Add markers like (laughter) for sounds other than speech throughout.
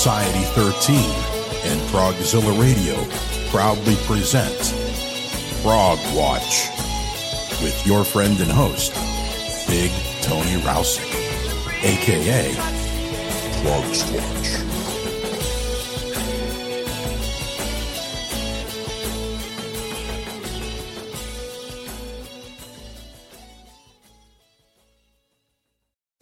Society 13 and Progzilla Radio proudly present Frog Watch with your friend and host, Big Tony Rousick, aka ProgSquatch.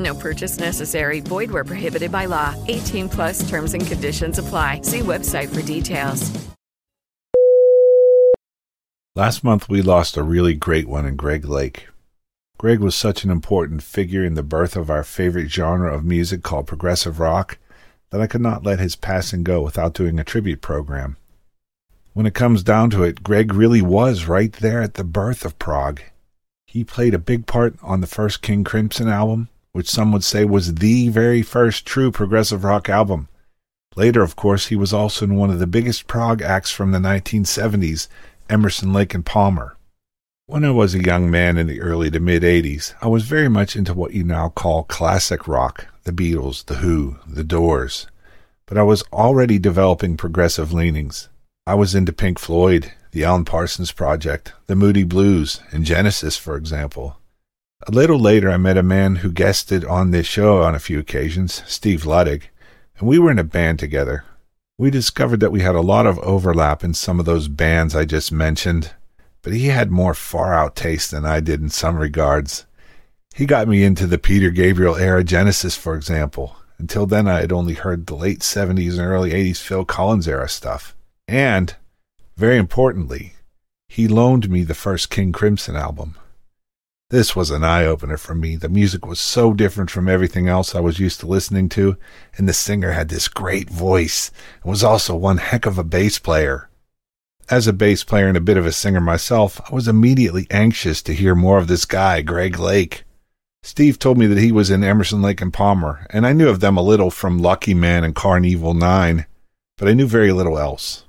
No purchase necessary. Void where prohibited by law. 18 plus terms and conditions apply. See website for details. Last month, we lost a really great one in Greg Lake. Greg was such an important figure in the birth of our favorite genre of music called progressive rock that I could not let his passing go without doing a tribute program. When it comes down to it, Greg really was right there at the birth of prog. He played a big part on the first King Crimson album, which some would say was the very first true progressive rock album. Later, of course, he was also in one of the biggest prog acts from the 1970s, Emerson, Lake and Palmer. When I was a young man in the early to mid 80s, I was very much into what you now call classic rock the Beatles, The Who, The Doors. But I was already developing progressive leanings. I was into Pink Floyd, the Alan Parsons Project, the Moody Blues, and Genesis, for example. A little later, I met a man who guested on this show on a few occasions, Steve Luddig, and we were in a band together. We discovered that we had a lot of overlap in some of those bands I just mentioned, but he had more far out taste than I did in some regards. He got me into the Peter Gabriel era Genesis, for example. Until then, I had only heard the late 70s and early 80s Phil Collins era stuff. And, very importantly, he loaned me the first King Crimson album. This was an eye opener for me. The music was so different from everything else I was used to listening to, and the singer had this great voice and was also one heck of a bass player. As a bass player and a bit of a singer myself, I was immediately anxious to hear more of this guy, Greg Lake. Steve told me that he was in Emerson, Lake and Palmer, and I knew of them a little from Lucky Man and Karn Evil 9, but I knew very little else.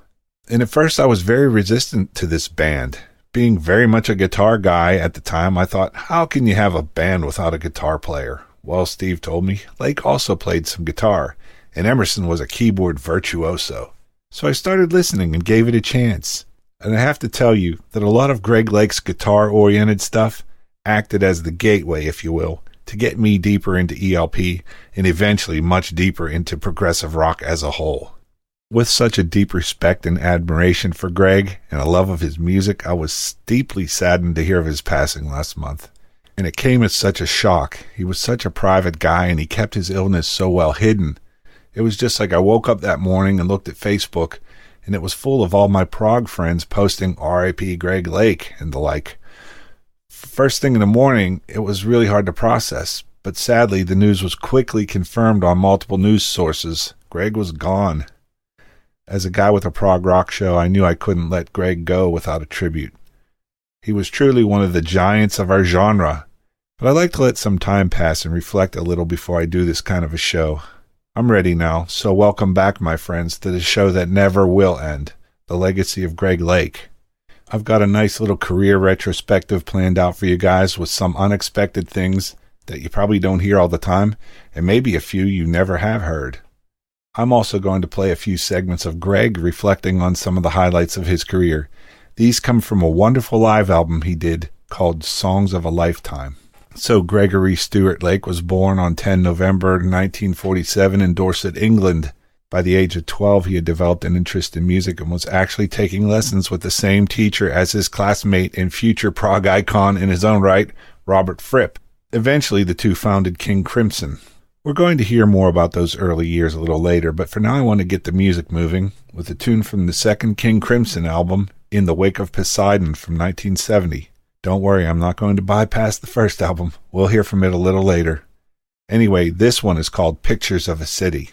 And at first I was very resistant to this band. Being very much a guitar guy at the time, I thought, how can you have a band without a guitar player? Well, Steve told me Lake also played some guitar, and Emerson was a keyboard virtuoso. So I started listening and gave it a chance. And I have to tell you that a lot of Greg Lake's guitar oriented stuff acted as the gateway, if you will, to get me deeper into ELP and eventually much deeper into progressive rock as a whole. With such a deep respect and admiration for Greg and a love of his music, I was deeply saddened to hear of his passing last month. And it came as such a shock. He was such a private guy and he kept his illness so well hidden. It was just like I woke up that morning and looked at Facebook and it was full of all my prog friends posting RIP Greg Lake and the like. First thing in the morning, it was really hard to process, but sadly, the news was quickly confirmed on multiple news sources. Greg was gone. As a guy with a prog rock show, I knew I couldn't let Greg go without a tribute. He was truly one of the giants of our genre, but I like to let some time pass and reflect a little before I do this kind of a show. I'm ready now, so welcome back, my friends, to the show that never will end The Legacy of Greg Lake. I've got a nice little career retrospective planned out for you guys with some unexpected things that you probably don't hear all the time, and maybe a few you never have heard. I'm also going to play a few segments of Greg reflecting on some of the highlights of his career. These come from a wonderful live album he did called Songs of a Lifetime. So, Gregory Stewart Lake was born on 10 November 1947 in Dorset, England. By the age of 12, he had developed an interest in music and was actually taking lessons with the same teacher as his classmate and future prog icon in his own right, Robert Fripp. Eventually, the two founded King Crimson. We're going to hear more about those early years a little later, but for now I want to get the music moving with a tune from the second King Crimson album, In the Wake of Poseidon from 1970. Don't worry, I'm not going to bypass the first album. We'll hear from it a little later. Anyway, this one is called Pictures of a City.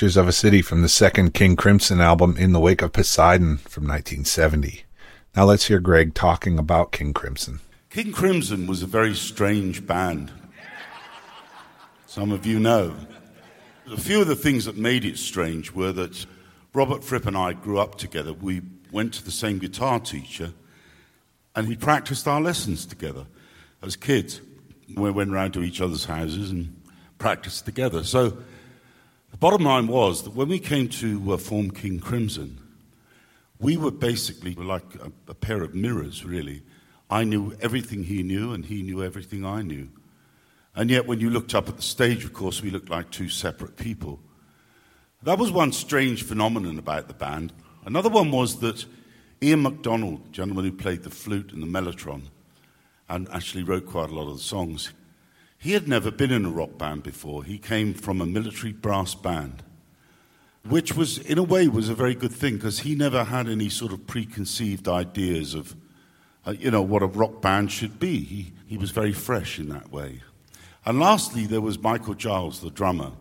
Pictures of a City from the second King Crimson album, In the Wake of Poseidon from 1970. Now let's hear Greg talking about King Crimson. King Crimson was a very strange band. Some of you know. A few of the things that made it strange were that Robert Fripp and I grew up together. We went to the same guitar teacher and we practiced our lessons together as kids. We went round to each other's houses and practiced together. So bottom line was that when we came to uh, form King Crimson, we were basically like a, a pair of mirrors, really. I knew everything he knew, and he knew everything I knew. And yet, when you looked up at the stage, of course, we looked like two separate people. That was one strange phenomenon about the band. Another one was that Ian McDonald, the gentleman who played the flute and the mellotron, and actually wrote quite a lot of the songs, he had never been in a rock band before. He came from a military brass band, which was, in a way, was a very good thing because he never had any sort of preconceived ideas of, uh, you know, what a rock band should be. He, he was very fresh in that way. And lastly, there was Michael Giles, the drummer.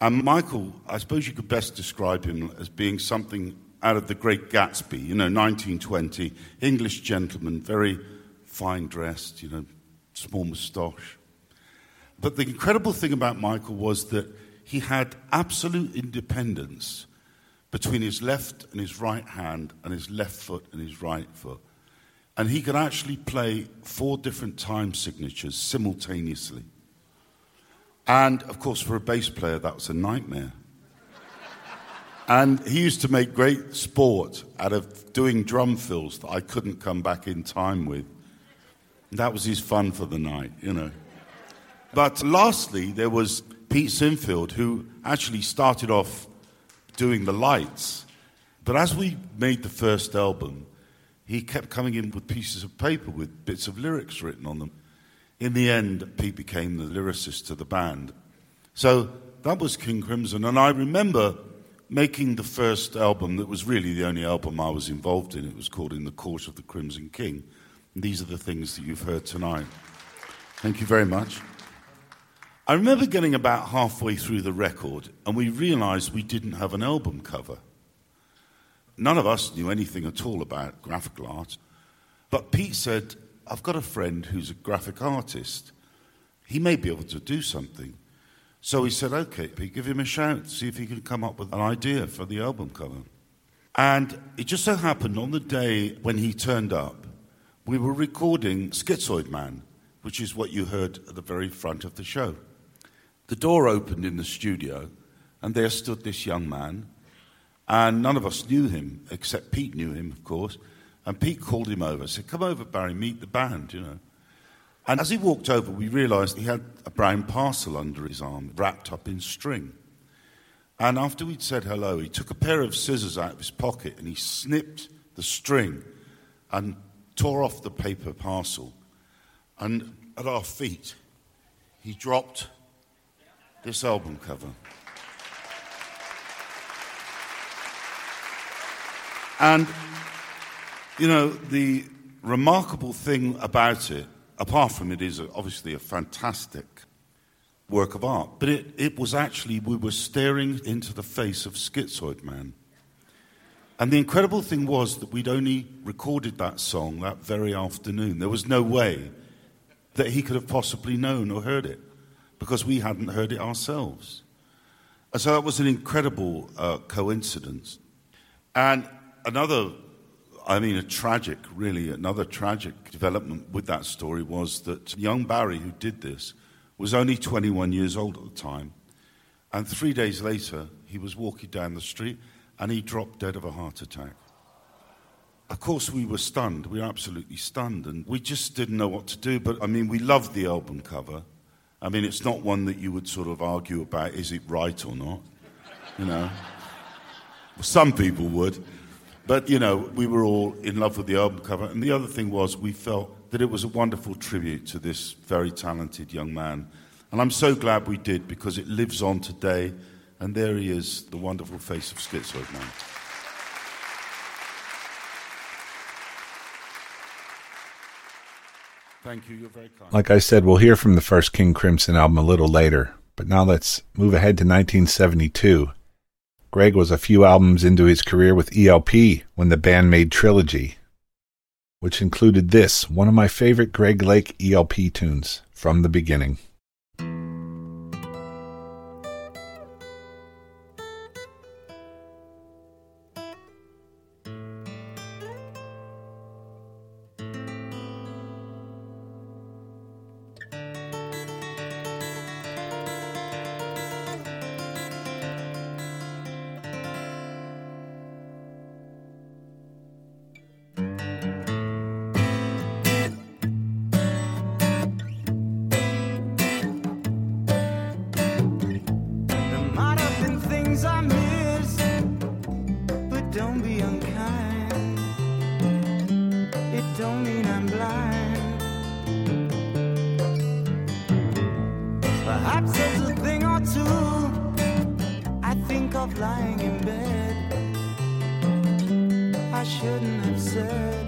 And Michael, I suppose you could best describe him as being something out of the Great Gatsby, you know, 1920, English gentleman, very fine dressed, you know, small moustache. But the incredible thing about Michael was that he had absolute independence between his left and his right hand and his left foot and his right foot. And he could actually play four different time signatures simultaneously. And of course, for a bass player, that was a nightmare. And he used to make great sport out of doing drum fills that I couldn't come back in time with. That was his fun for the night, you know. But lastly, there was Pete Sinfield, who actually started off doing the lights. But as we made the first album, he kept coming in with pieces of paper with bits of lyrics written on them. In the end, Pete became the lyricist to the band. So that was King Crimson. And I remember making the first album that was really the only album I was involved in. It was called In the Court of the Crimson King. And these are the things that you've heard tonight. Thank you very much. I remember getting about halfway through the record and we realized we didn't have an album cover. None of us knew anything at all about graphical art. But Pete said, I've got a friend who's a graphic artist. He may be able to do something. So he said, okay, Pete, give him a shout, see if he can come up with an idea for the album cover. And it just so happened on the day when he turned up, we were recording Schizoid Man, which is what you heard at the very front of the show. The door opened in the studio, and there stood this young man. And none of us knew him, except Pete knew him, of course. And Pete called him over, said, Come over, Barry, meet the band, you know. And as he walked over, we realized he had a brown parcel under his arm, wrapped up in string. And after we'd said hello, he took a pair of scissors out of his pocket and he snipped the string and tore off the paper parcel. And at our feet, he dropped this album cover. And, you know, the remarkable thing about it, apart from it is obviously a fantastic work of art, but it, it was actually, we were staring into the face of Schizoid Man. And the incredible thing was that we'd only recorded that song that very afternoon. There was no way that he could have possibly known or heard it because we hadn't heard it ourselves. And so that was an incredible uh, coincidence. And another, I mean, a tragic, really, another tragic development with that story was that young Barry, who did this, was only 21 years old at the time. And three days later, he was walking down the street and he dropped dead of a heart attack. Of course, we were stunned. We were absolutely stunned. And we just didn't know what to do. But I mean, we loved the album cover. I mean, it's not one that you would sort of argue about is it right or not? You know? Some people would. But, you know, we were all in love with the album cover. And the other thing was, we felt that it was a wonderful tribute to this very talented young man. And I'm so glad we did because it lives on today. And there he is, the wonderful face of Schizoid Man. Thank you. You're very kind. Like I said, we'll hear from the first King Crimson album a little later, but now let's move ahead to 1972. Greg was a few albums into his career with ELP when the band made Trilogy, which included this, one of my favorite Greg Lake ELP tunes, From the Beginning. I shouldn't have said,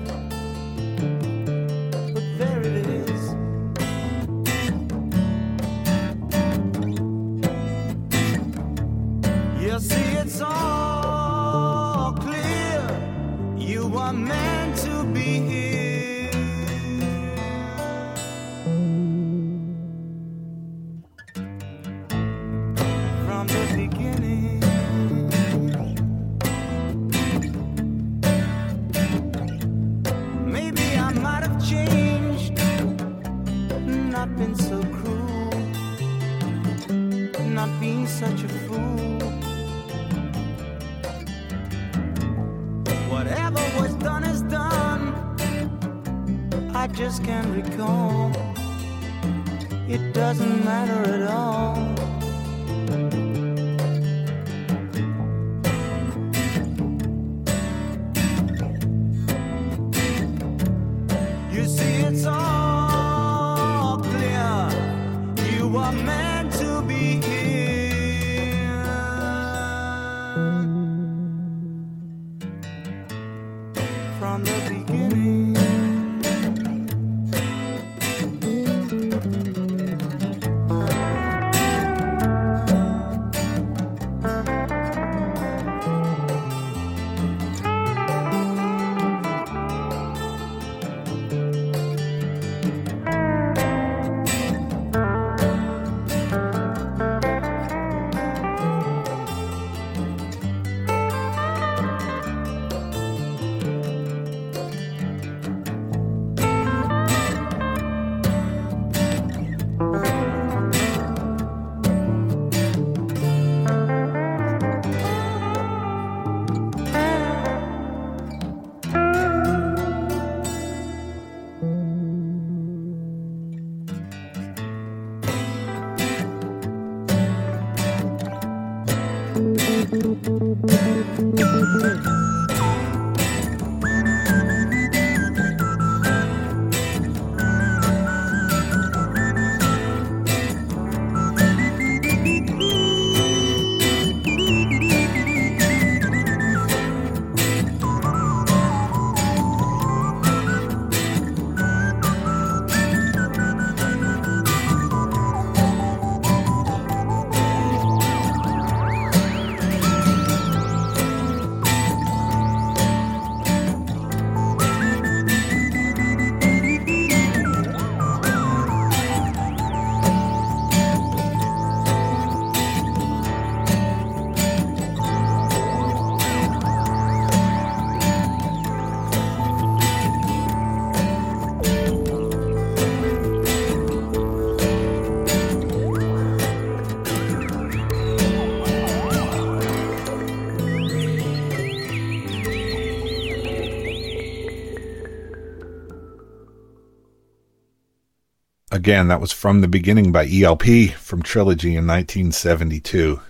Again, that was From the Beginning by ELP from Trilogy in 1972.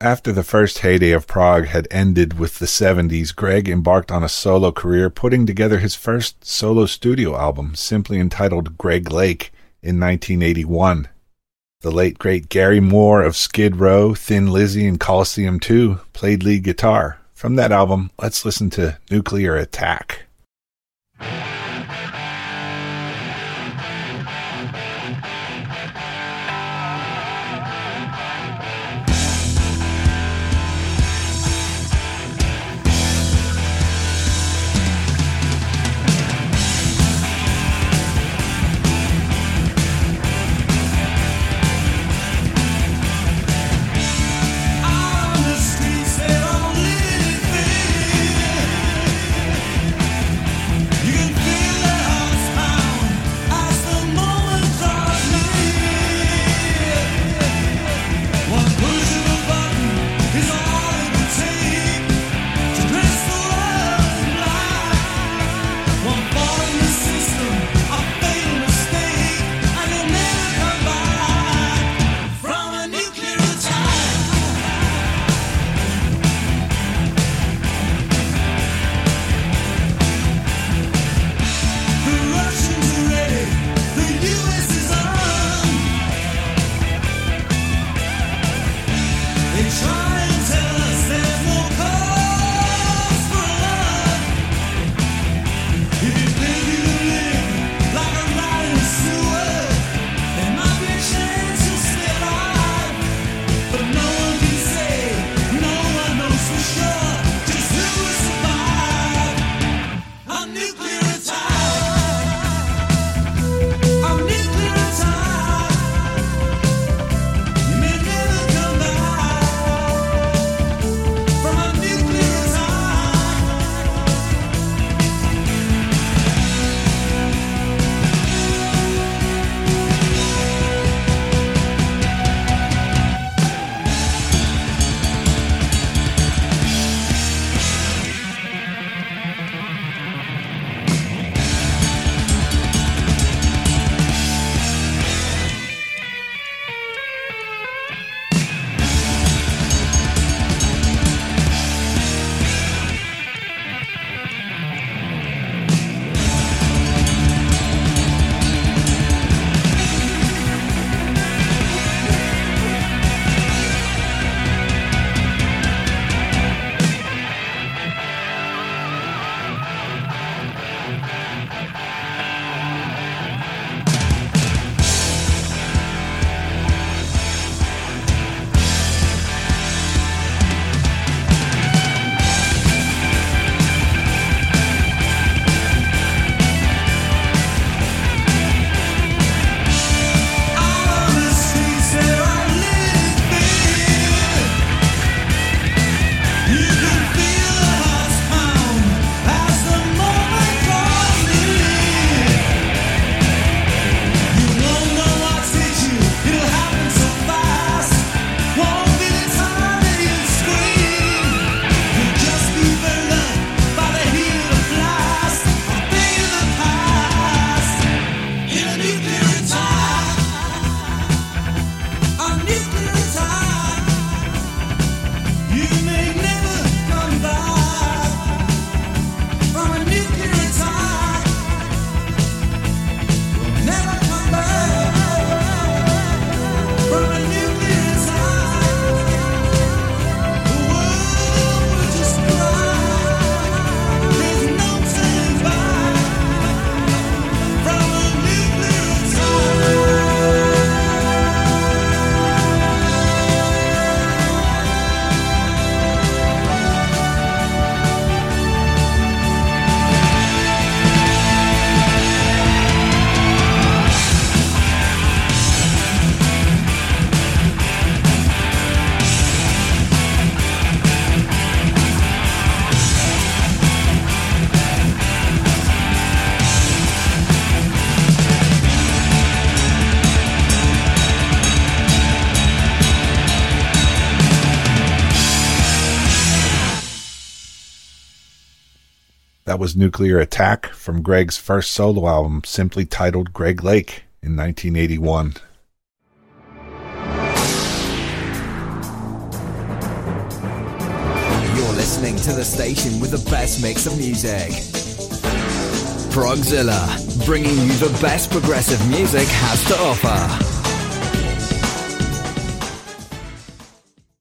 After the first heyday of prog had ended with the 70s, Greg embarked on a solo career, putting together his first solo studio album, simply entitled Greg Lake, in 1981. The late great Gary Moore of Skid Row, Thin Lizzy, and Colosseum 2 played lead guitar. From that album, let's listen to Nuclear Attack. Was Nuclear Attack from Greg's first solo album, simply titled Greg Lake. in 1981. You're listening to the station with the best mix of music. Progzilla, bringing you the best progressive music has to offer.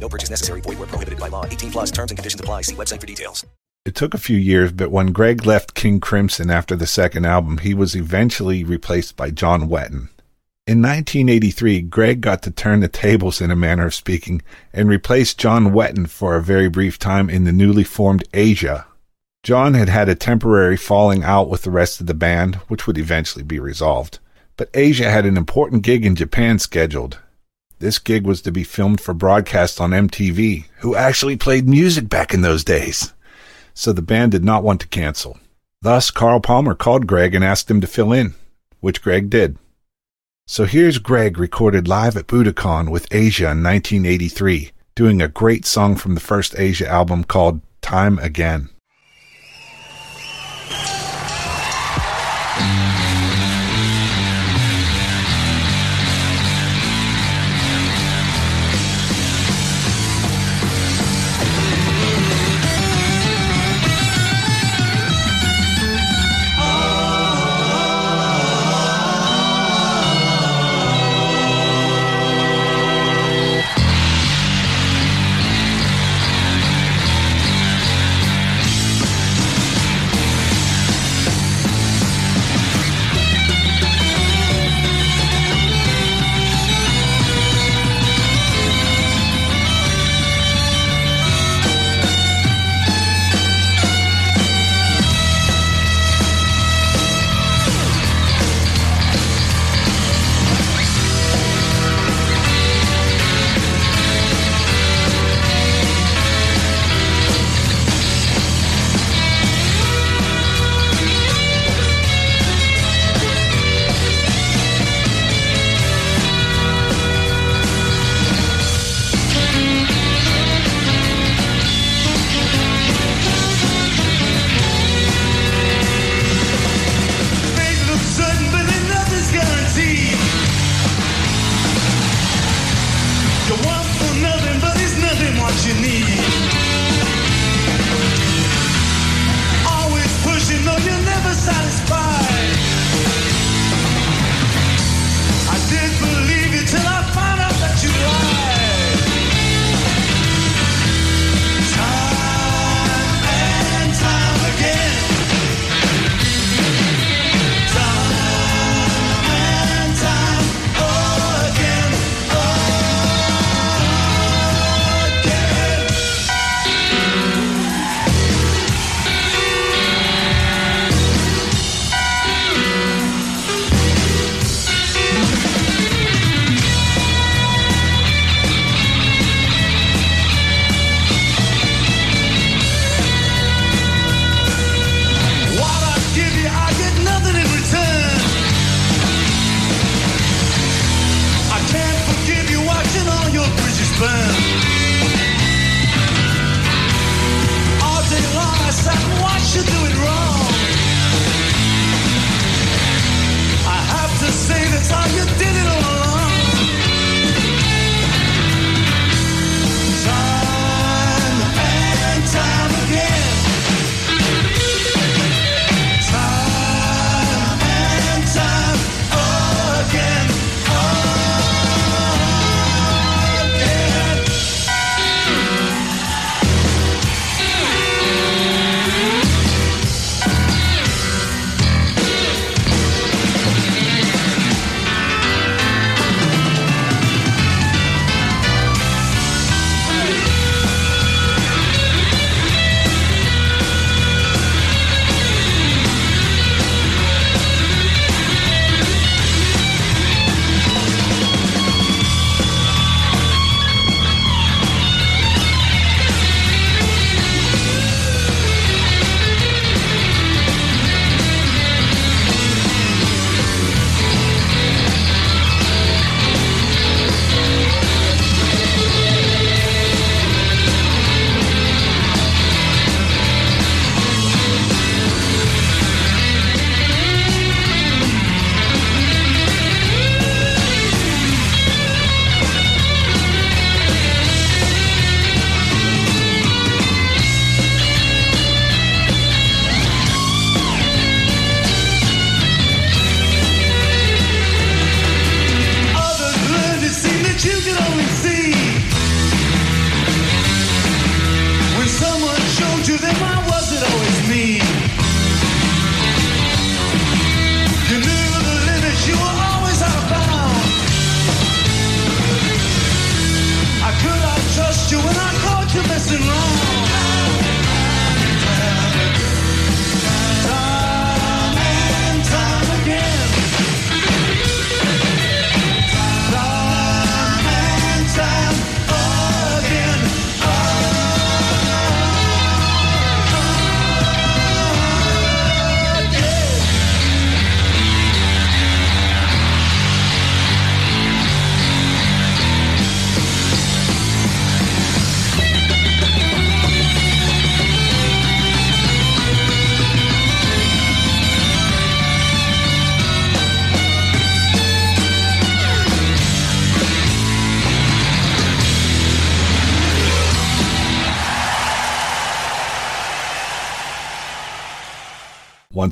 No purchase necessary. Void where prohibited by law. 18 plus terms and conditions apply. See website for details. It took a few years, but when Greg left King Crimson after the second album, he was eventually replaced by John Wetton. In 1983, Greg got to turn the tables in a manner of speaking and replaced John Wetton for a very brief time in the newly formed Asia. John had had a temporary falling out with the rest of the band, which would eventually be resolved. But Asia had an important gig in Japan scheduled. This gig was to be filmed for broadcast on MTV, who actually played music back in those days. So the band did not want to cancel. Thus, Carl Palmer called Greg and asked him to fill in, which Greg did. So here's Greg recorded live at Budokan with Asia in 1983, doing a great song from the first Asia album called Time Again.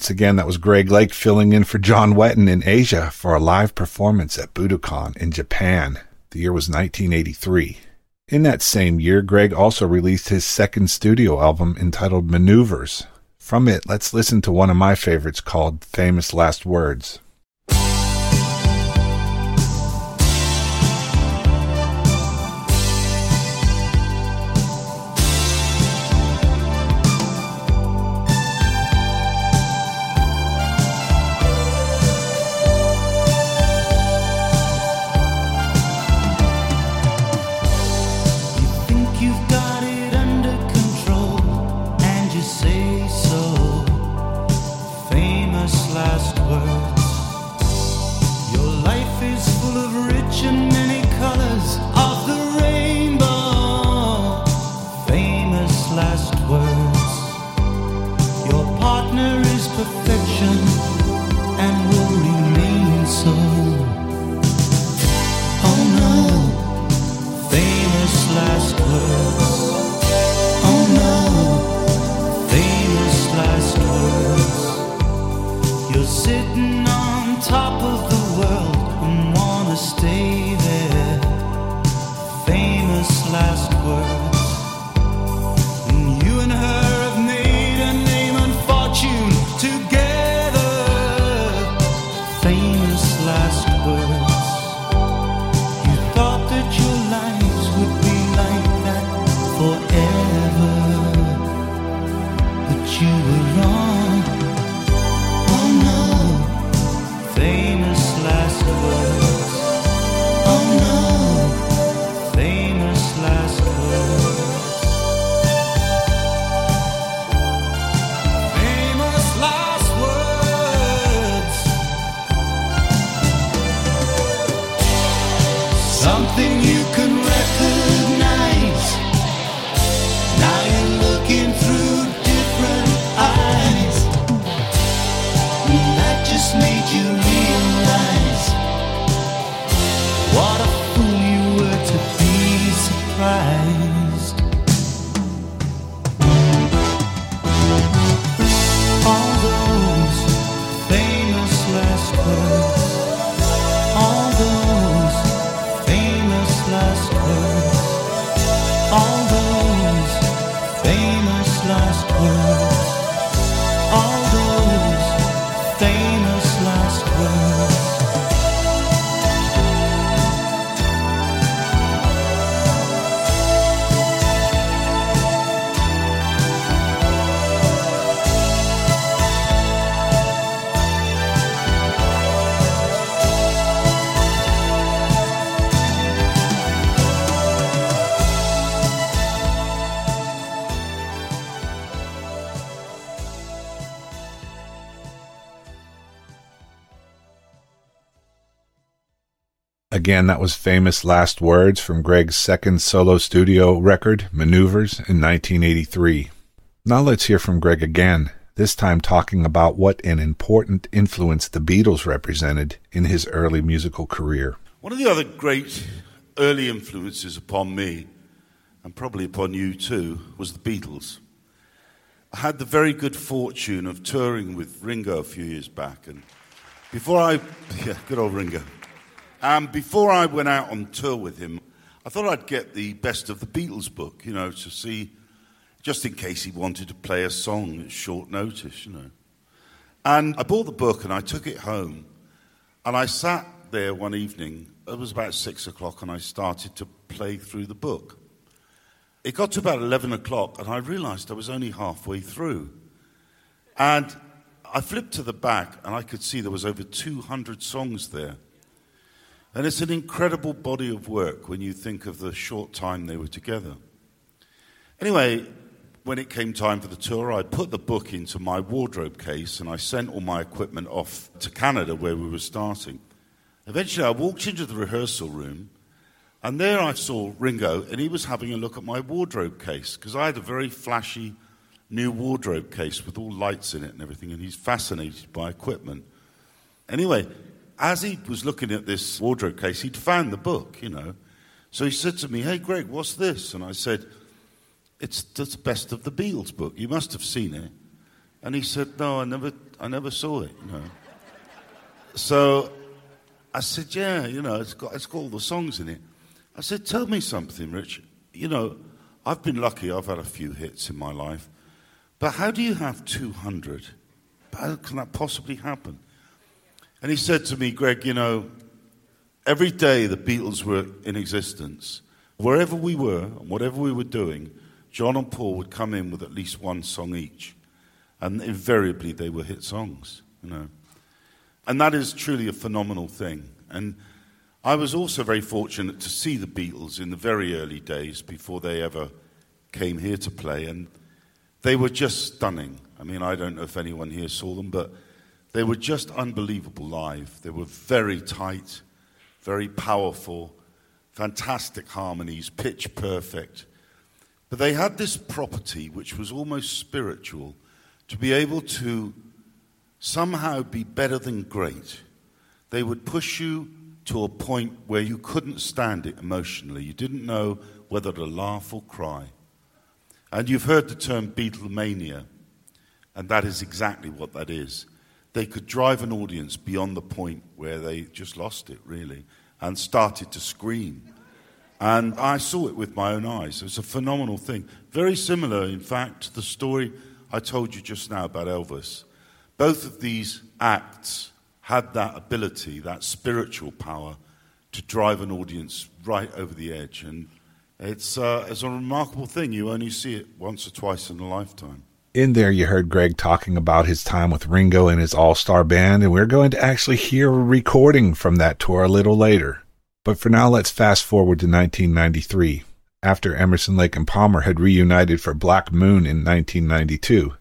Once again, that was Greg Lake filling in for John Wetton in Asia for a live performance at Budokan in Japan. The year was 1983. In that same year, Greg also released his second studio album entitled Maneuvers. From it, let's listen to one of my favorites called Famous Last Words. Again, that was famous last words from Greg's second solo studio record, Maneuvers, in 1983. Now let's hear from Greg again, this time talking about what an important influence the Beatles represented in his early musical career. One of the other great early influences upon me, and probably upon you too, was the Beatles. I had the very good fortune of touring with Ringo a few years back, and before I, (laughs) yeah, good old Ringo. Um, before I went out on tour with him, I thought I'd get the best of the Beatles book, you know, to see just in case he wanted to play a song at short notice, you know. And I bought the book and I took it home. And I sat there one evening, it was about six o'clock, and I started to play through the book. It got to about 11 o'clock, and I realized I was only halfway through. And I flipped to the back, and I could see there was over 200 songs there. And it's an incredible body of work when you think of the short time they were together. Anyway, when it came time for the tour, I put the book into my wardrobe case and I sent all my equipment off to Canada where we were starting. Eventually, I walked into the rehearsal room and there I saw Ringo and he was having a look at my wardrobe case because I had a very flashy new wardrobe case with all lights in it and everything, and he's fascinated by equipment. Anyway, as he was looking at this wardrobe case, he'd found the book, you know. So he said to me, Hey, Greg, what's this? And I said, it's the best of the Beatles book. You must have seen it. And he said, No, I never, I never saw it. You know. So I said, Yeah, you know, it's got, it's got all the songs in it. I said, Tell me something, Rich. You know, I've been lucky, I've had a few hits in my life. But how do you have 200? How can that possibly happen? And he said to me, Greg, you know, every day the Beatles were in existence, wherever we were and whatever we were doing, John and Paul would come in with at least one song each. And invariably they were hit songs, you know. And that is truly a phenomenal thing. And I was also very fortunate to see the Beatles in the very early days before they ever came here to play. And they were just stunning. I mean, I don't know if anyone here saw them, but they were just unbelievable live. They were very tight, very powerful, fantastic harmonies, pitch perfect. But they had this property which was almost spiritual to be able to somehow be better than great. They would push you to a point where you couldn't stand it emotionally. You didn't know whether to laugh or cry. And you've heard the term Beatlemania, and that is exactly what that is. They could drive an audience beyond the point where they just lost it, really, and started to scream and I saw it with my own eyes. It was a phenomenal thing. Very similar, in fact, to the story I told you just now about Elvis. Both of these acts had that ability, that spiritual power, to drive an audience right over the edge. And it's, uh, it's a remarkable thing. You only see it once or twice in a lifetime. In there, you heard Greg talking about his time with Ringo and his all star band, and we're going to actually hear a recording from that tour a little later. But for now, let's fast forward to 1993, after Emerson, Lake and Palmer had reunited for Black Moon in 1992.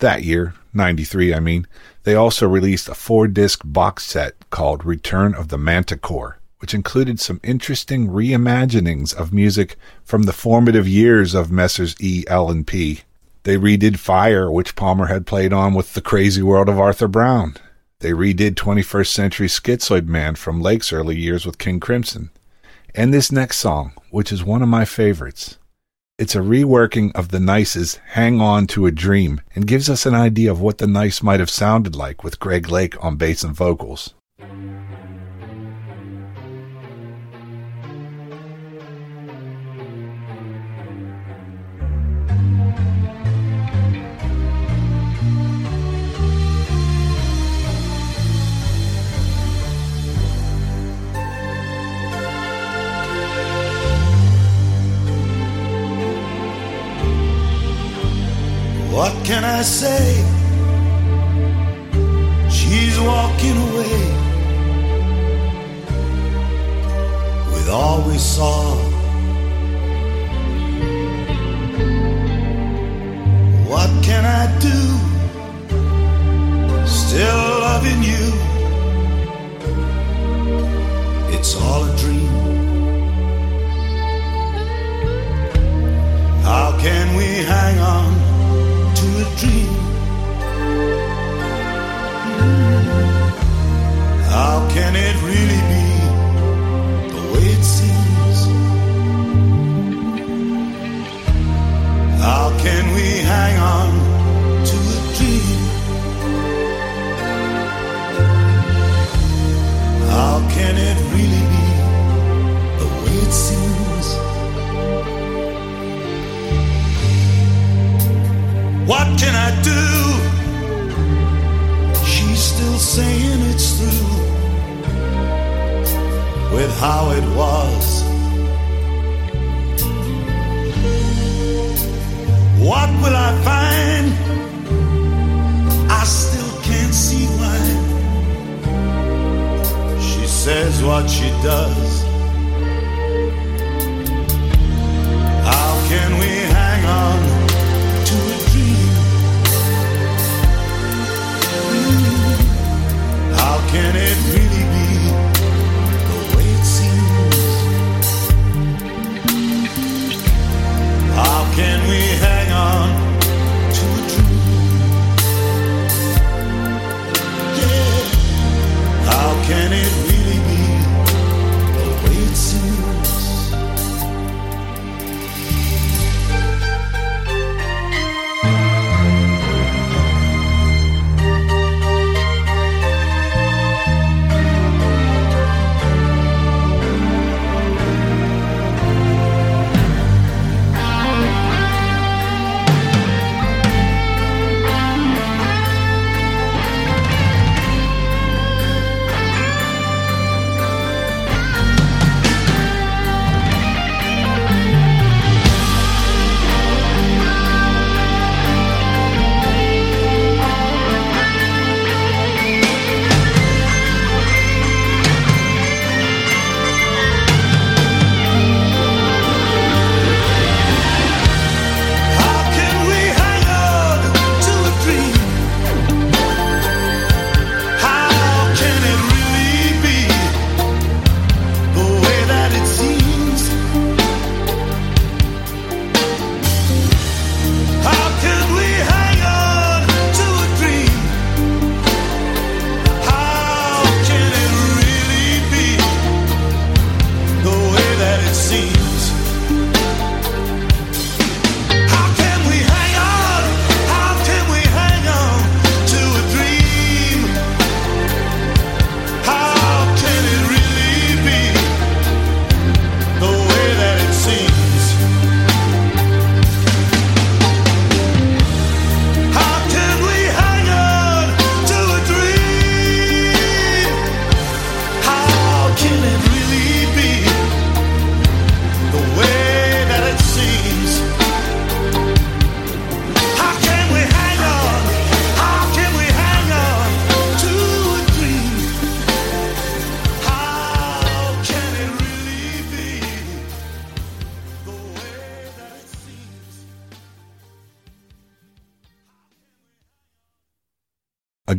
That year, 93, I mean, they also released a four disc box set called Return of the Manticore, which included some interesting reimaginings of music from the formative years of Messrs. E, L, and P. They redid Fire, which Palmer had played on with The Crazy World of Arthur Brown, they redid 21st Century Schizoid Man from Lake's early years with King Crimson. And this next song, which is one of my favorites. It's a reworking of the Nice's Hang On to a Dream and gives us an idea of what the Nice might have sounded like with Greg Lake on bass and vocals. Can I say? She's walking away with all we saw. What can I do? Still loving you. It's all a dream. How can we hang on? Dream. How can it really be can I do? She's still saying it's through with how it was. What will I find? I still can't see why. She says what she does.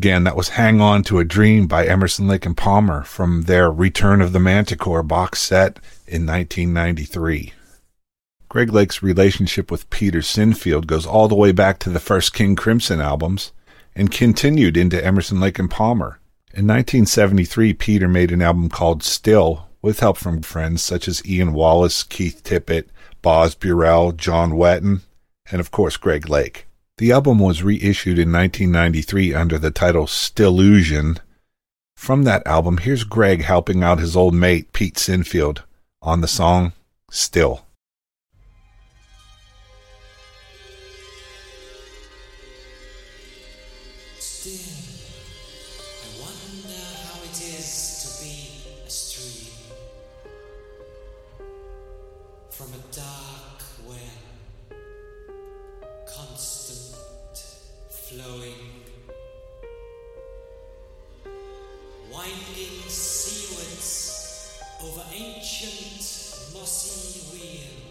Again, that was Hang On to a Dream by Emerson, Lake and Palmer from their Return of the Manticore box set in 1993. Greg Lake's relationship with Peter Sinfield goes all the way back to the first King Crimson albums and continued into Emerson, Lake and Palmer. In 1973, Peter made an album called Still with help from friends such as Ian Wallace, Keith Tippett, Boz Burrell, John Wetton, and of course Greg Lake. The album was reissued in 1993 under the title Stillusion. From that album, here's Greg helping out his old mate Pete Sinfield on the song Still. Still I wonder how it is to be a stream from a dark flowing, winding seawards over ancient mossy wheels.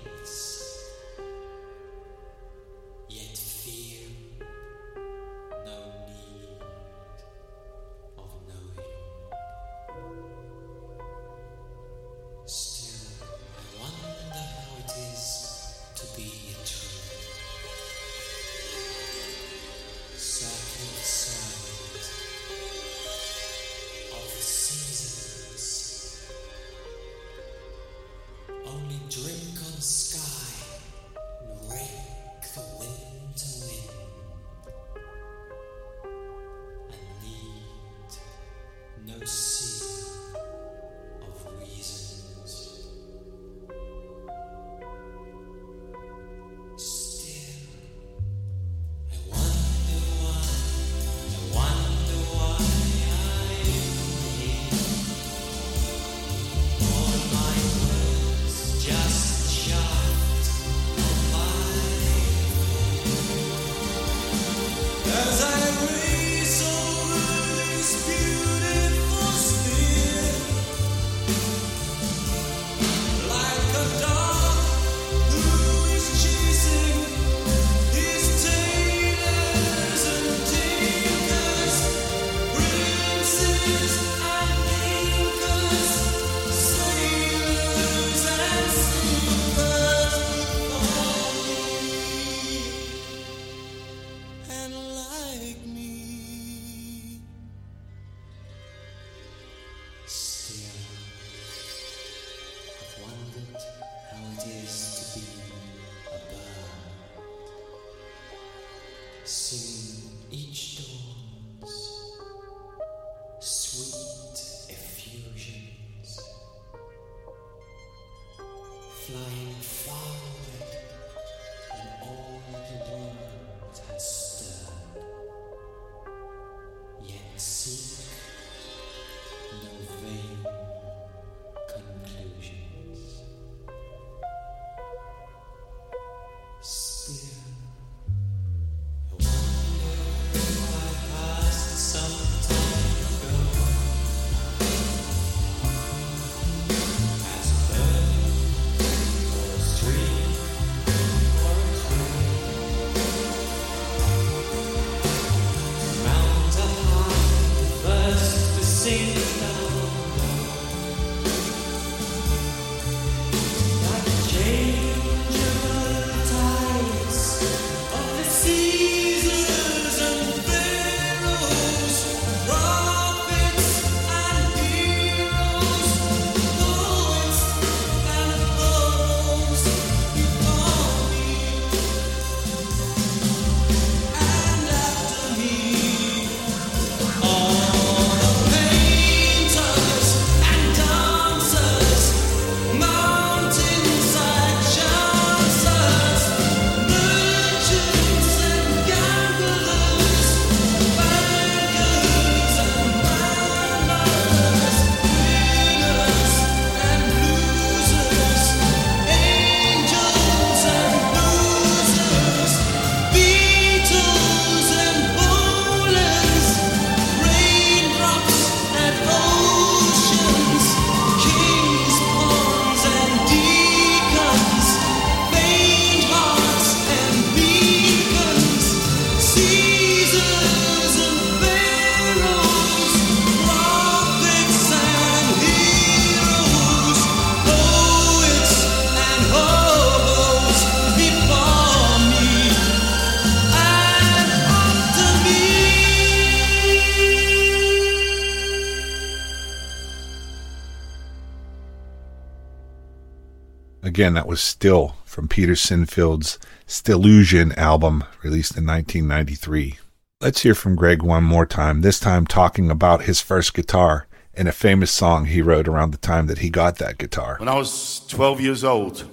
Again, that was Still from Peter Sinfield's Stillusion album released in 1993. Let's hear from Greg one more time, this time talking about his first guitar and a famous song he wrote around the time that he got that guitar. When I was 12 years old,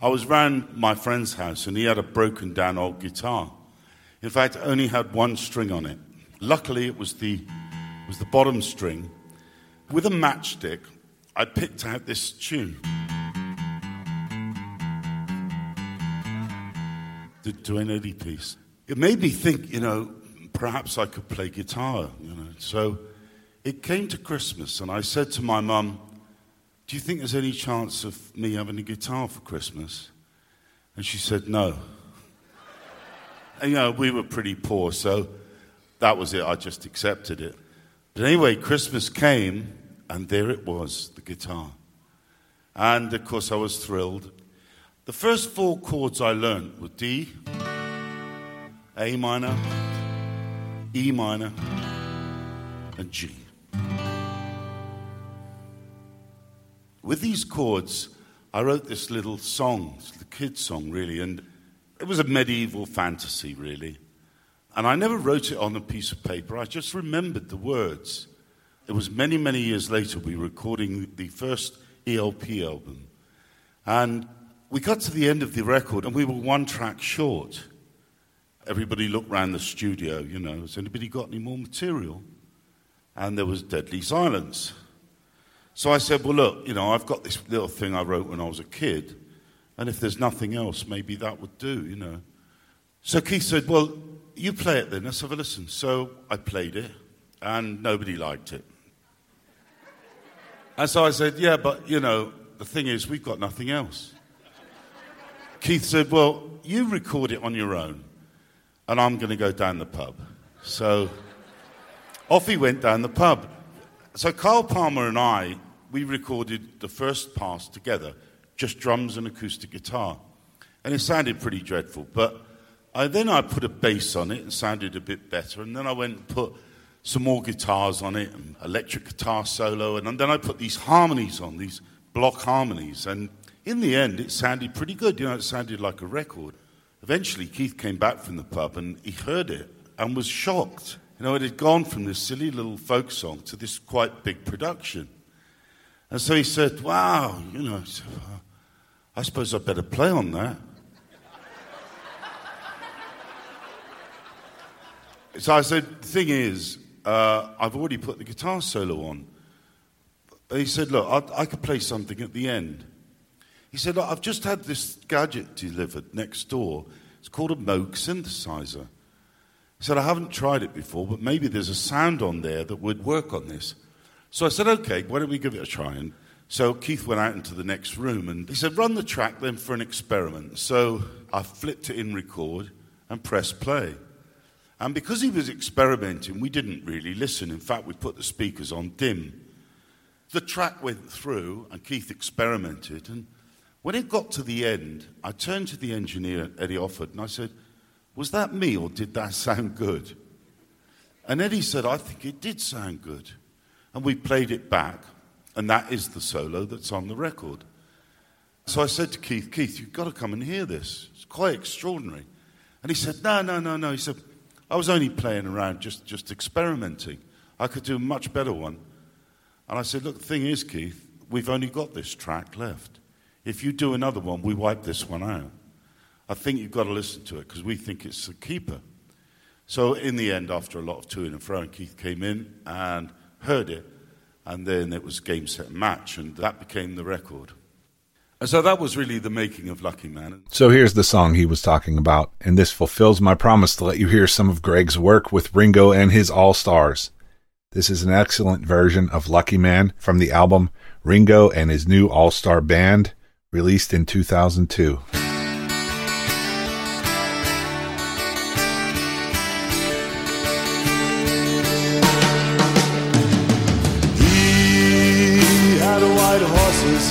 I was round my friend's house and he had a broken down old guitar. In fact, it only had one string on it. Luckily, it was the, was the bottom string. With a matchstick, I picked out this tune. The Duane Eddy piece. It made me think, you know, perhaps I could play guitar, you know. So it came to Christmas and I said to my mum, do you think there's any chance of me having a guitar for Christmas? And she said, No. And, you know, we were pretty poor, so that was it. I just accepted it. But anyway, Christmas came, and there it was, the guitar. And of course, I was thrilled. The first four chords I learned were D, A minor, E minor, and G. With these chords, I wrote this little song, the kid's song, really, and it was a medieval fantasy, really. And I never wrote it on a piece of paper, I just remembered the words. It was many, many years later, we were recording the first ELP album. And we got to the end of the record, and we were one track short. Everybody looked round the studio, you know, has anybody got any more material? And there was deadly silence. So I said, Well, look, you know, I've got this little thing I wrote when I was a kid, and if there's nothing else, maybe that would do, you know. So Keith said, Well, you play it then, let's have a listen. So I played it, and nobody liked it. And so I said, Yeah, but, you know, the thing is, we've got nothing else. Keith said, Well, you record it on your own, and I'm going to go down the pub. So off he went down the pub. So Carl Palmer and I, we recorded the first pass together, just drums and acoustic guitar. And it sounded pretty dreadful. But I, then I put a bass on it and sounded a bit better. And then I went and put some more guitars on it, and electric guitar solo. And then I put these harmonies on, these block harmonies. And in the end, it sounded pretty good. You know, it sounded like a record. Eventually, Keith came back from the pub and he heard it and was shocked. You know, it had gone from this silly little folk song to this quite big production. And so he said, Wow, you know, I suppose I'd better play on that. so I said, The thing is, uh, I've already put the guitar solo on. He said, Look, I, I could play something at the end. He said, I've just had this gadget delivered next door. It's called a Moog synthesizer. He said, I haven't tried it before, but maybe there's a sound on there that would work on this. So I said, okay, why don't we give it a try? And so Keith went out into the next room and he said, run the track then for an experiment. So I flipped it in record and pressed play. And because he was experimenting, we didn't really listen. In fact, we put the speakers on dim. The track went through and Keith experimented. And when it got to the end, I turned to the engineer, Eddie Offord, and I said, Was that me or did that sound good? And Eddie said, I think it did sound good. And we played it back, and that is the solo that's on the record. So I said to Keith, Keith, you've got to come and hear this. It's quite extraordinary. And he said, No, no, no, no. He said, I was only playing around, just, just experimenting. I could do a much better one. And I said, Look, the thing is, Keith, we've only got this track left. If you do another one, we wipe this one out. I think you've got to listen to it because we think it's a keeper. So, in the end, after a lot of toing and fro, and Keith came in and heard it, and then it was game, set, match, and that became the record. And so that was really the making of Lucky Man. So here's the song he was talking about, and this fulfills my promise to let you hear some of Greg's work with Ringo and his All Stars. This is an excellent version of Lucky Man from the album Ringo and his new All Star Band, released in 2002. He had white horses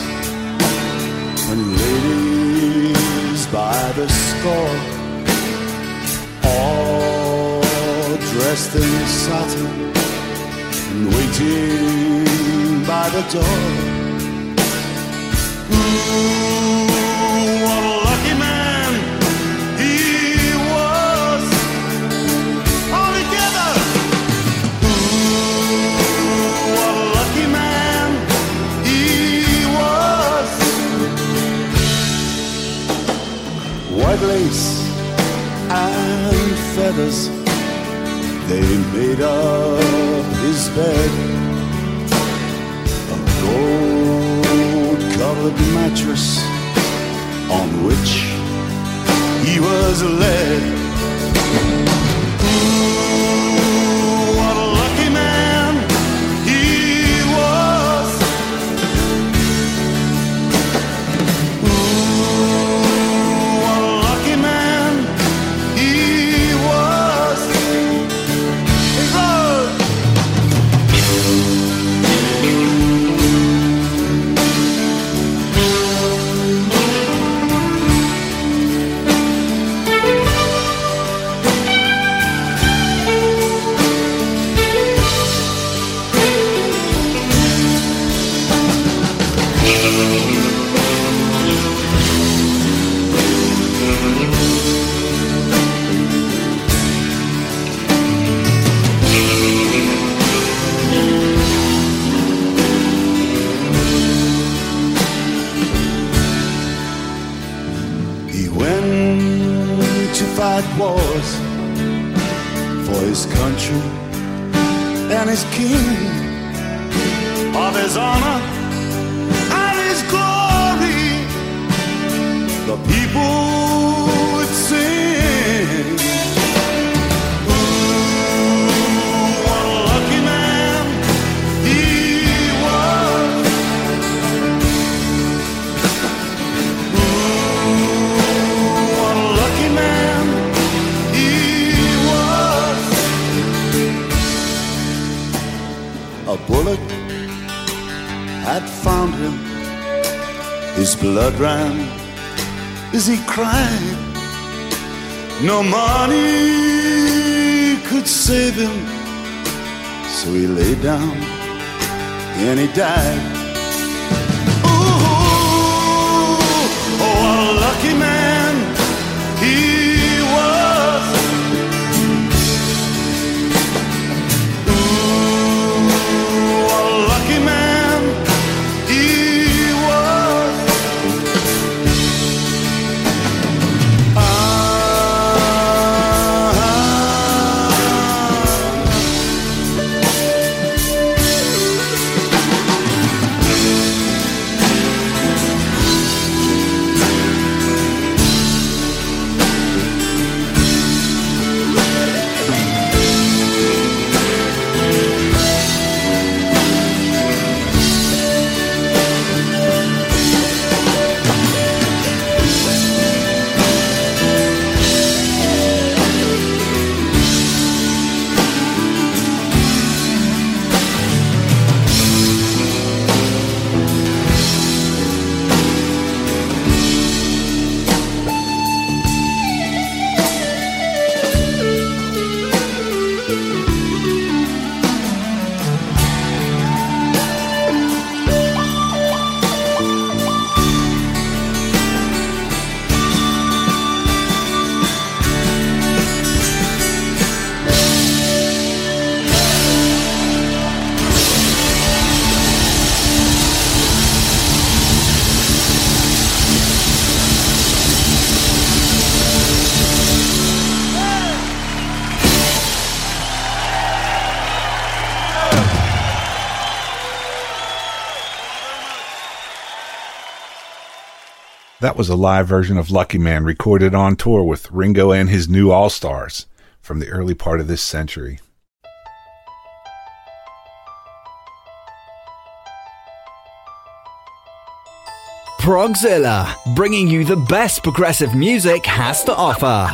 and ladies by the score, all dressed in satin and waiting by the door. White lace and feathers, they made up his bed. Gold mattress on which he was led. That was a live version of Lucky Man recorded on tour with Ringo and his new All Stars from the early part of this century. Progzilla, bringing you the best progressive music has to offer.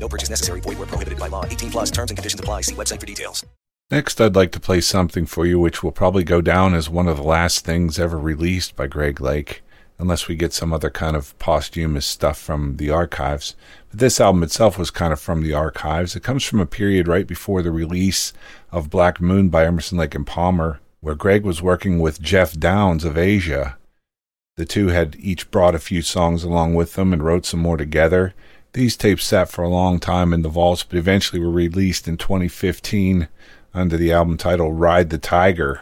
No purchase necessary. Void where prohibited by law. 18 plus terms and conditions apply. See website for details. Next, I'd like to play something for you which will probably go down as one of the last things ever released by Greg Lake, unless we get some other kind of posthumous stuff from the archives. But this album itself was kind of from the archives. It comes from a period right before the release of Black Moon by Emerson Lake and Palmer, where Greg was working with Geoff Downes of Asia. The two had each brought a few songs along with them and wrote some more together. These tapes sat for a long time in the vaults, but eventually were released in 2015 under the album title Ride the Tiger.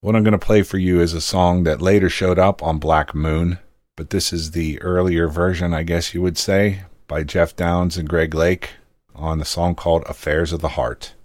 What I'm going to play for you is a song that later showed up on Black Moon, but this is the earlier version, I guess you would say, by Geoff Downes and Greg Lake on the song called Affairs of the Heart.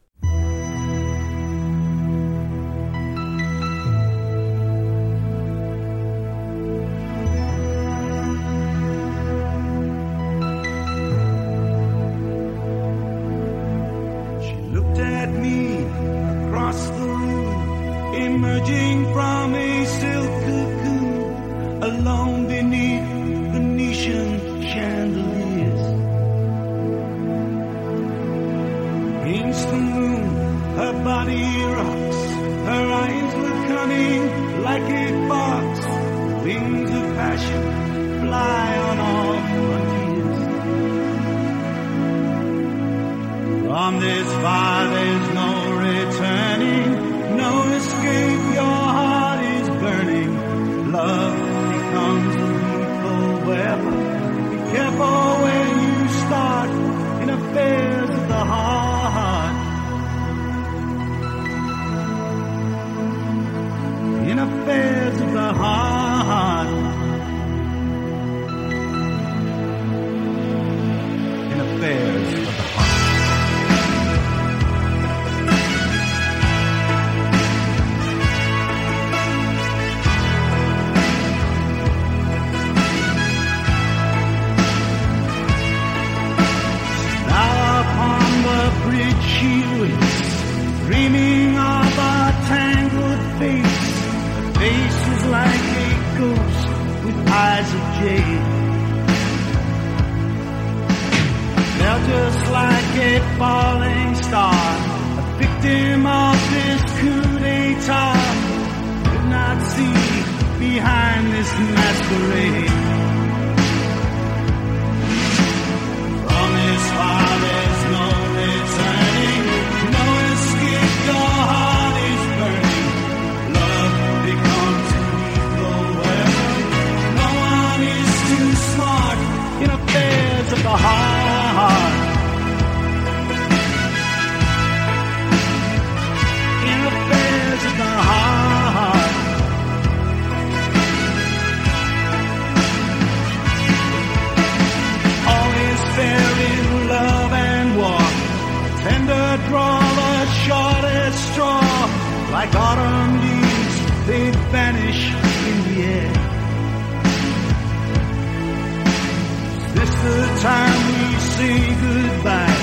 Time we say goodbye.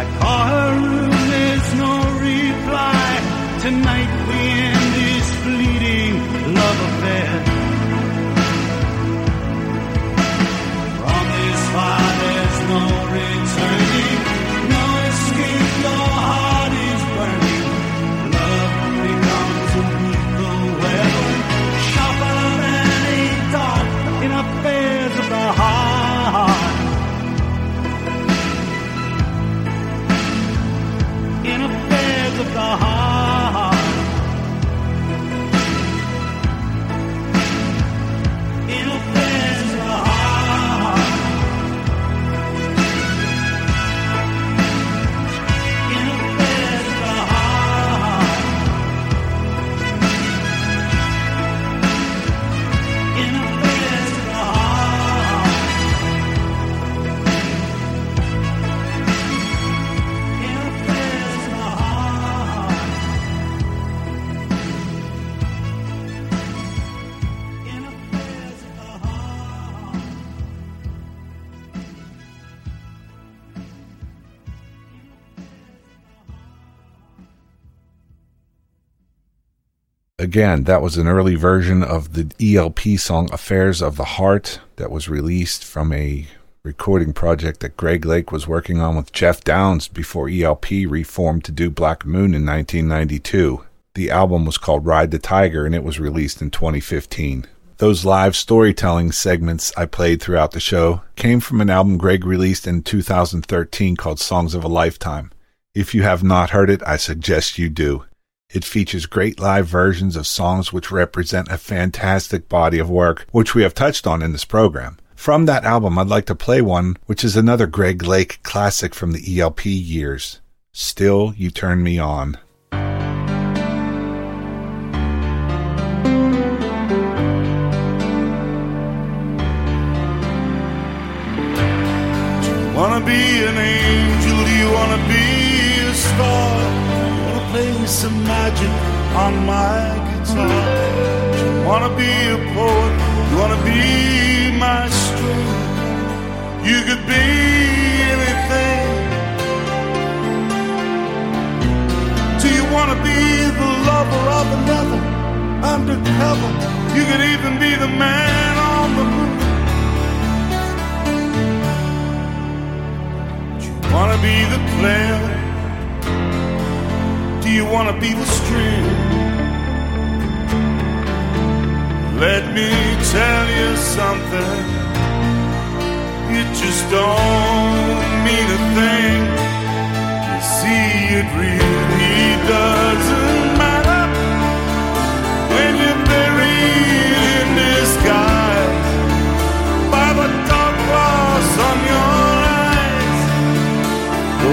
I call her room, there's no reply. Tonight we end this fleeting love affair. Again, that was an early version of the ELP song Affairs of the Heart that was released from a recording project that Greg Lake was working on with Geoff Downes before ELP reformed to do Black Moon in 1992. The album was called Ride the Tiger and it was released in 2015. Those live storytelling segments I played throughout the show came from an album Greg released in 2013 called Songs of a Lifetime. If you have not heard it, I suggest you do. It features great live versions of songs which represent a fantastic body of work, which we have touched on in this program. From that album, I'd like to play one which is another Greg Lake classic from the ELP years. Still, You Turn Me On. Wanna be an angel? Do you wanna be a star? Play some magic on my guitar? You wanna be a poet? You wanna be my string? You could be anything. Do you wanna be the lover of another undercover? You could even be the man on the moon. Wanna be the player? You wanna be the string? Let me tell you something. It just don't mean a thing. You see, it really doesn't matter when you're buried in disguise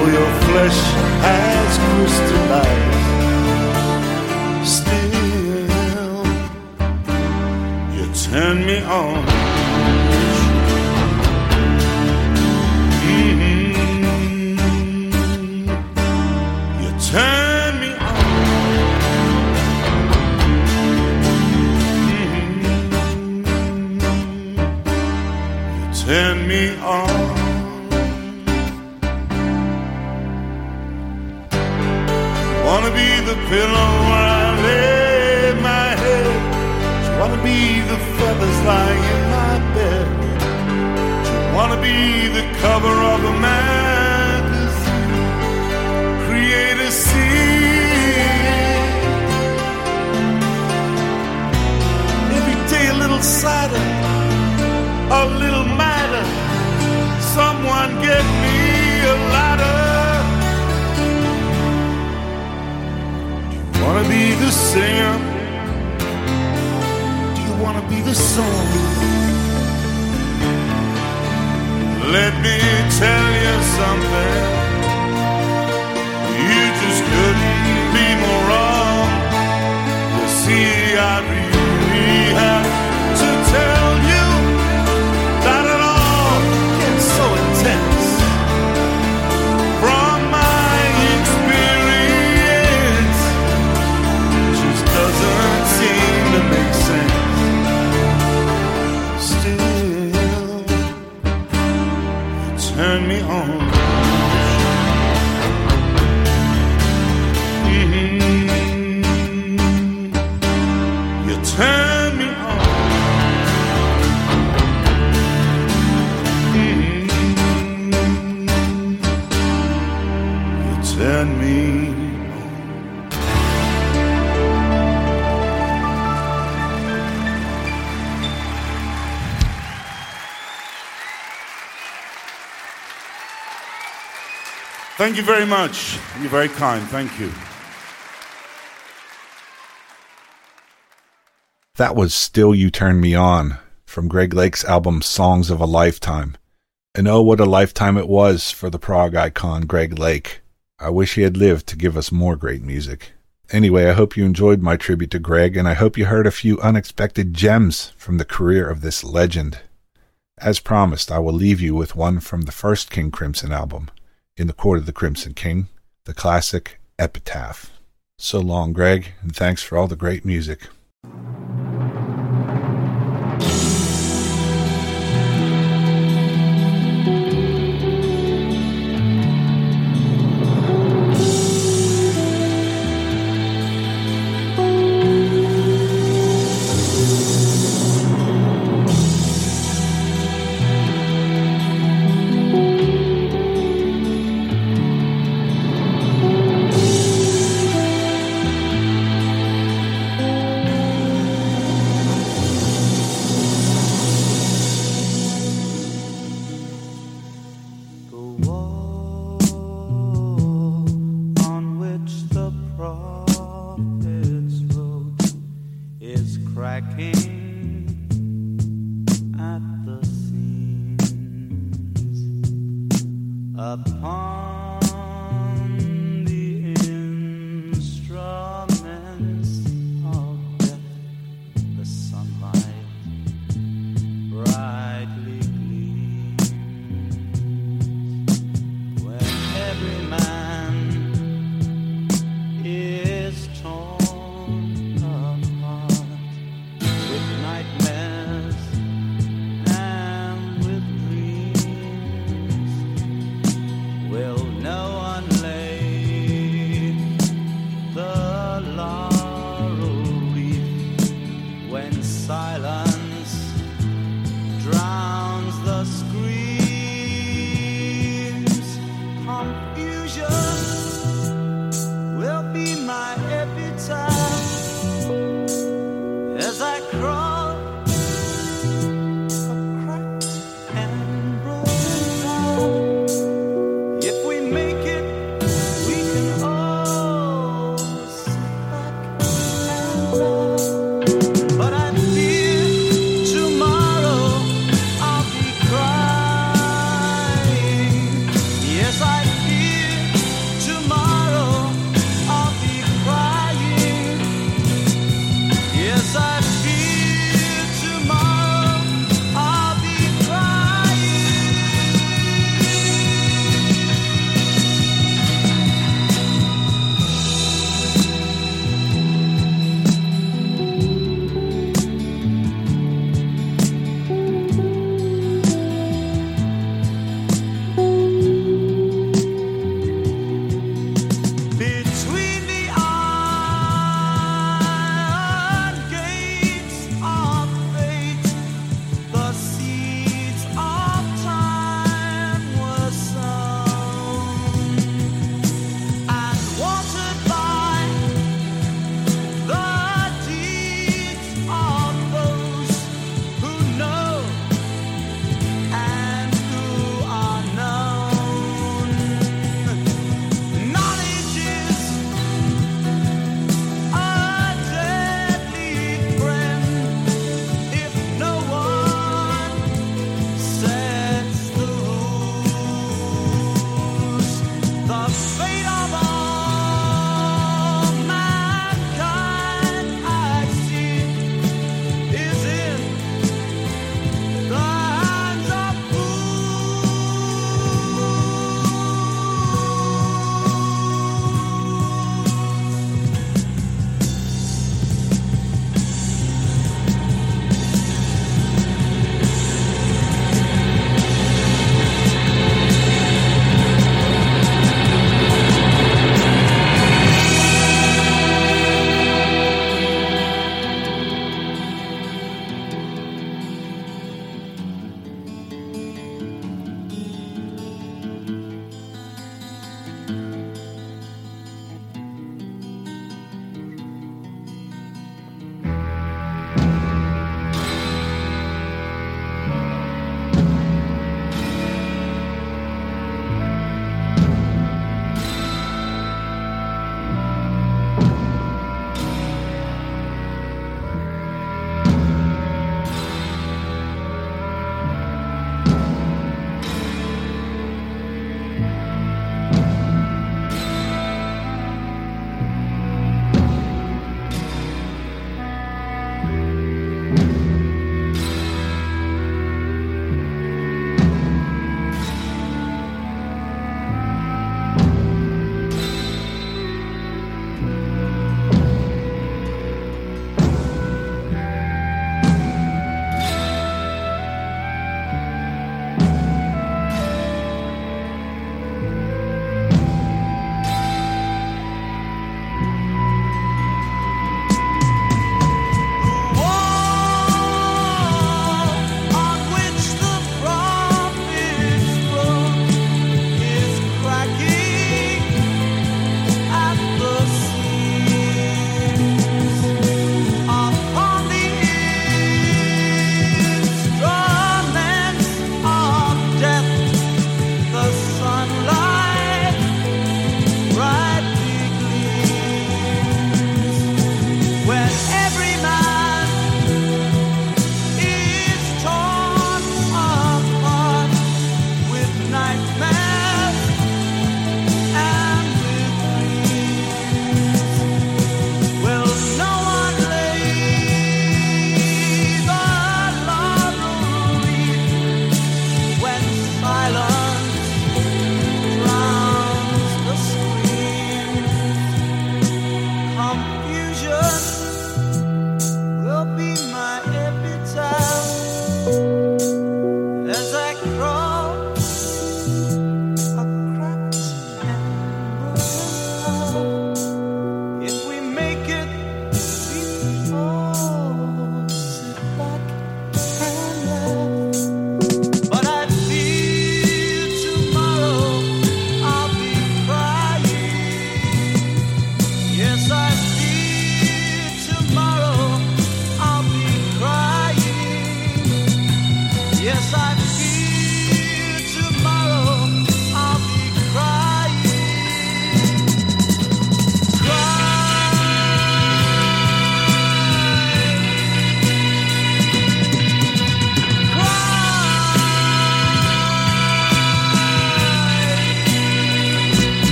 though your flesh has crystallized, still you turn me on. Pillow where I lay my head. She wanna be the feathers lying in my bed. She wanna be the cover of a magazine. Create a scene. Every day a little sadder, a little madder. Someone get me a Wanna be the singer? Do you wanna be the song? Let me tell you something. You just couldn't be more wrong. You see, I really have Thank you very much. You're very kind. Thank you. That was Still You Turn Me On from Greg Lake's album Songs of a Lifetime. And oh, what a lifetime it was for the prog icon Greg Lake. I wish he had lived to give us more great music. Anyway, I hope you enjoyed my tribute to Greg, and I hope you heard a few unexpected gems from the career of this legend. As promised, I will leave you with one from the first King Crimson album, In the Court of the Crimson King, the classic Epitaph. So long, Greg, and thanks for all the great music.